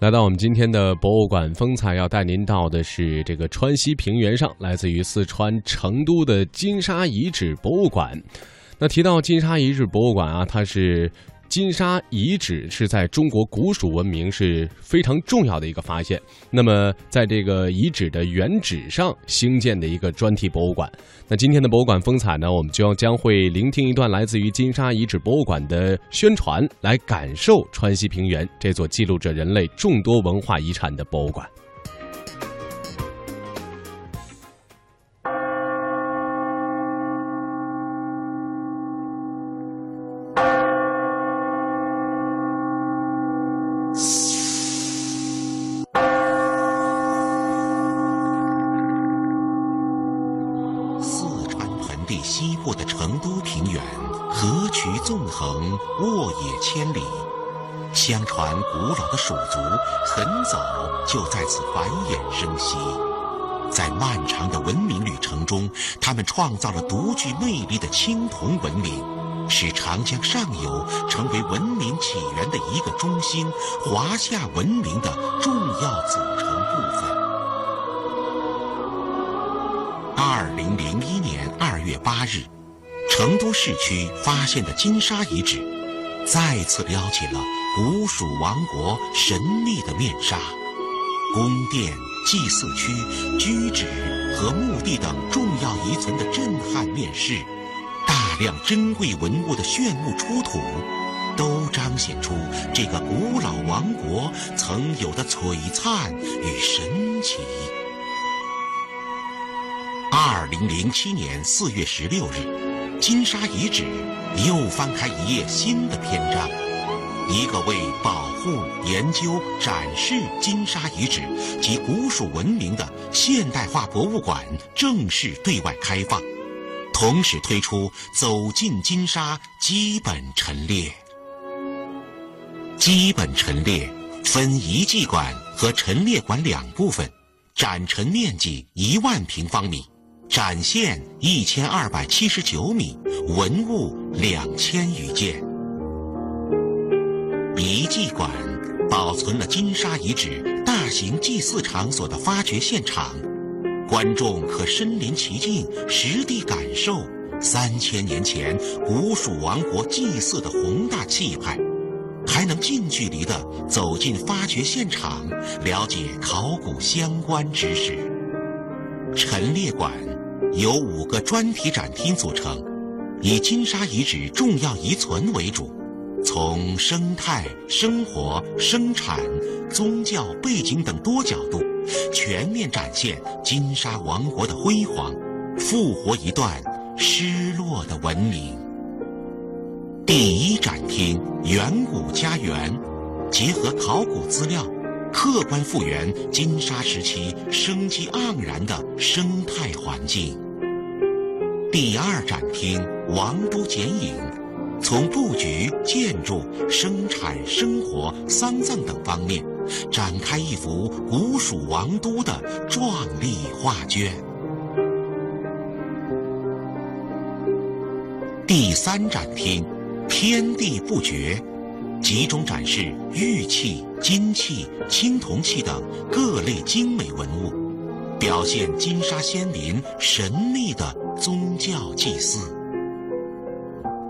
来到我们今天的博物馆风采，要带您到的是这个川西平原上，来自于四川成都的金沙遗址博物馆。那提到金沙遗址博物馆啊，它是。金沙遗址是在中国古蜀文明是非常重要的一个发现。那么，在这个遗址的原址上兴建的一个专题博物馆。那今天的博物馆风采呢，我们就要将会聆听一段来自于金沙遗址博物馆的宣传，来感受川西平原这座记录着人类众多文化遗产的博物馆。西部的成都平原，河渠纵横，沃野千里相传，古老的蜀族很早就在此繁衍生息。在漫长的文明旅程中，他们创造了独具魅力的青铜文明，使长江上游成为文明起源的一个中心，华夏文明的重要组成二零零一年二月八日，成都市区发现的金沙遗址，再次撩起了。古蜀王国神秘的面纱，宫殿、祭祀区、居址和墓地等重要遗存的震撼面世，大量珍贵文物的炫目出土，都彰显出这个古老王国曾有的璀璨与神奇。二零零七年四月十六日，金沙遗址又翻开一页新的篇章。一个为保护、研究、展示金沙遗址及古蜀文明的现代化博物馆正式对外开放，同时推出“走进金沙”基本陈列。基本陈列分遗迹馆和陈列馆两部分，展陈面积一万平方米，展现一千二百七十九米，文物两千余件。遗迹馆保存了金沙遗址大型祭祀场所的发掘现场，观众可身临其境，实地感受三千年前古蜀王国祭祀的宏大气派，还能近距离地走进发掘现场，了解考古相关知识。陈列馆由五个专题展厅组成，以金沙遗址重要遗存为主。从生态、生活、生产、宗教背景等多角度，全面展现金沙王国的辉煌，复活一段失落的文明。第一展厅“远古家园”，结合考古资料，客观复原金沙时期生机盎然的生态环境。第二展厅“王都剪影”。从布局、建筑、生产、生活、丧葬等方面，展开一幅古蜀王都的壮丽画卷。第三展厅，天地不绝，集中展示玉器、金器、青铜器等各类精美文物，表现金沙先民神秘的宗教祭祀。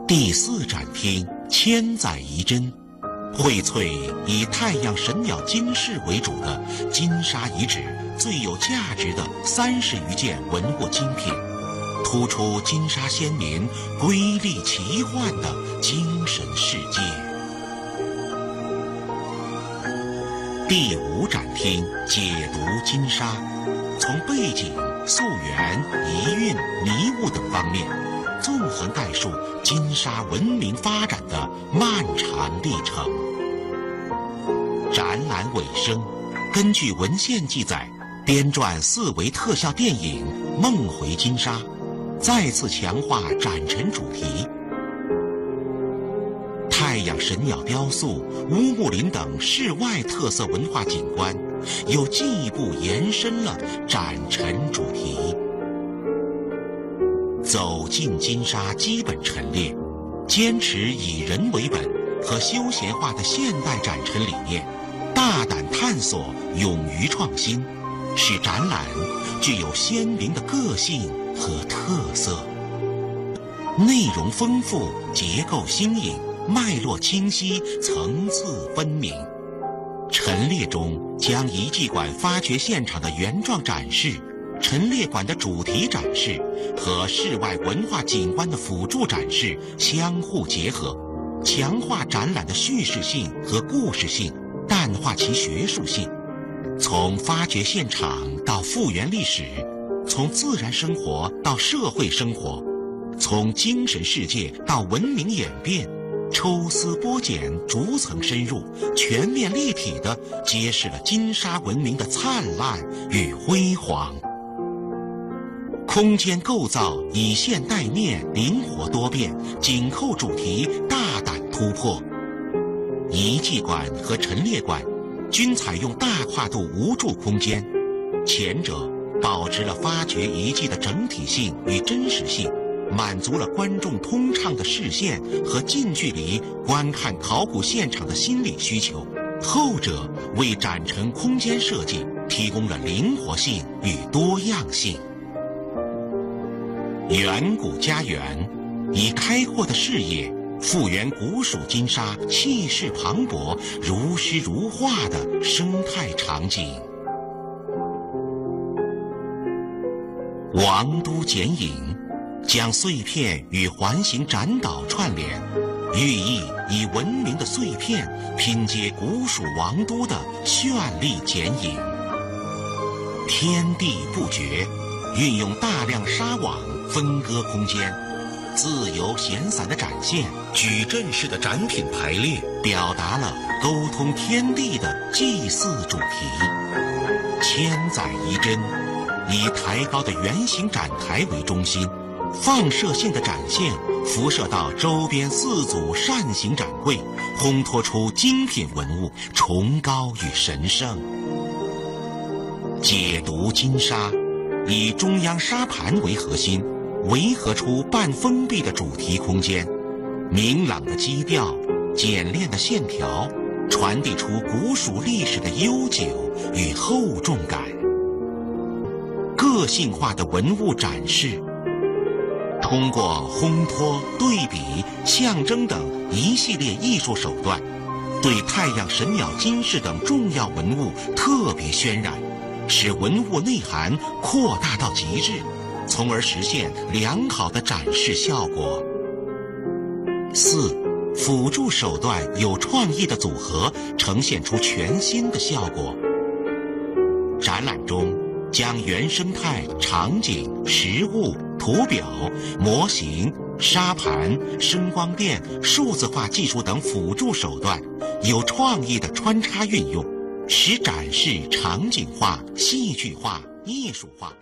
第四展厅千载遗珍，荟萃以太阳神鸟金饰为主的金沙遗址最有价值的三十余件文物精品，突出金沙先民瑰丽奇幻的精神世界。第五展厅解读金沙，从背景、溯源、遗韵、迷雾等方面。纵横概述金沙文明发展的漫长历程。展览尾声，根据文献记载，编撰四维特效电影《梦回金沙》，再次强化展陈主题。太阳神鸟雕塑、乌木林等室外特色文化景观，又进一步延伸了展陈主题。走进金沙基本陈列，坚持以人为本和休闲化的现代展陈理念，大胆探索，勇于创新，使展览具有鲜明的个性和特色。内容丰富，结构新颖，脉络清晰，层次分明。陈列中将遗迹馆发掘现场的原状展示、陈列馆的主题展示和室外文化景观的辅助展示相互结合，强化展览的叙事性和故事性，淡化其学术性。从发掘现场到复原历史，从自然生活到社会生活。从精神世界到文明演变，抽丝剥茧，逐层深入，全面立体地揭示了金沙文明的灿烂与辉煌。空间构造以线带面，灵活多变，紧扣主题，大胆突破。遗迹馆和陈列馆均采用大跨度无柱空间，前者保持了发掘遗迹的整体性与真实性。满足了观众通畅的视线和近距离观看考古现场的心理需求，后者为展陈空间设计提供了灵活性与多样性。远古家园以开阔的视野复原古蜀金沙气势磅礴、如诗如画的生态场景。王都剪影。将碎片与环形展岛串联，寓意以文明的碎片拼接古蜀王都的绚丽剪影。天地不绝，运用大量纱网分割空间，自由闲散的展现，矩阵式的展品排列，表达了沟通天地的祭祀主题。千载一针，以抬高的圆形展台为中心。放射性的展现辐射到周边四组扇形展柜，烘托出精品文物，崇高与神圣。解读金沙，以中央沙盘为核心，围合出半封闭的主题空间，明朗的基调，简练的线条，传递出古蜀历史的悠久与厚重感。个性化的文物展示。通过烘托、对比、象征等一系列艺术手段，对太阳神鸟金饰等重要文物特别渲染，使文物内涵扩大到极致，从而实现良好的展示效果。四、辅助手段有创意的组合，呈现出全新的效果。展览中将原生态、场景、实物。图表、模型、沙盘、声光电、数字化技术等辅助手段，有创意的穿插运用，使展示场景化、戏剧化、艺术化。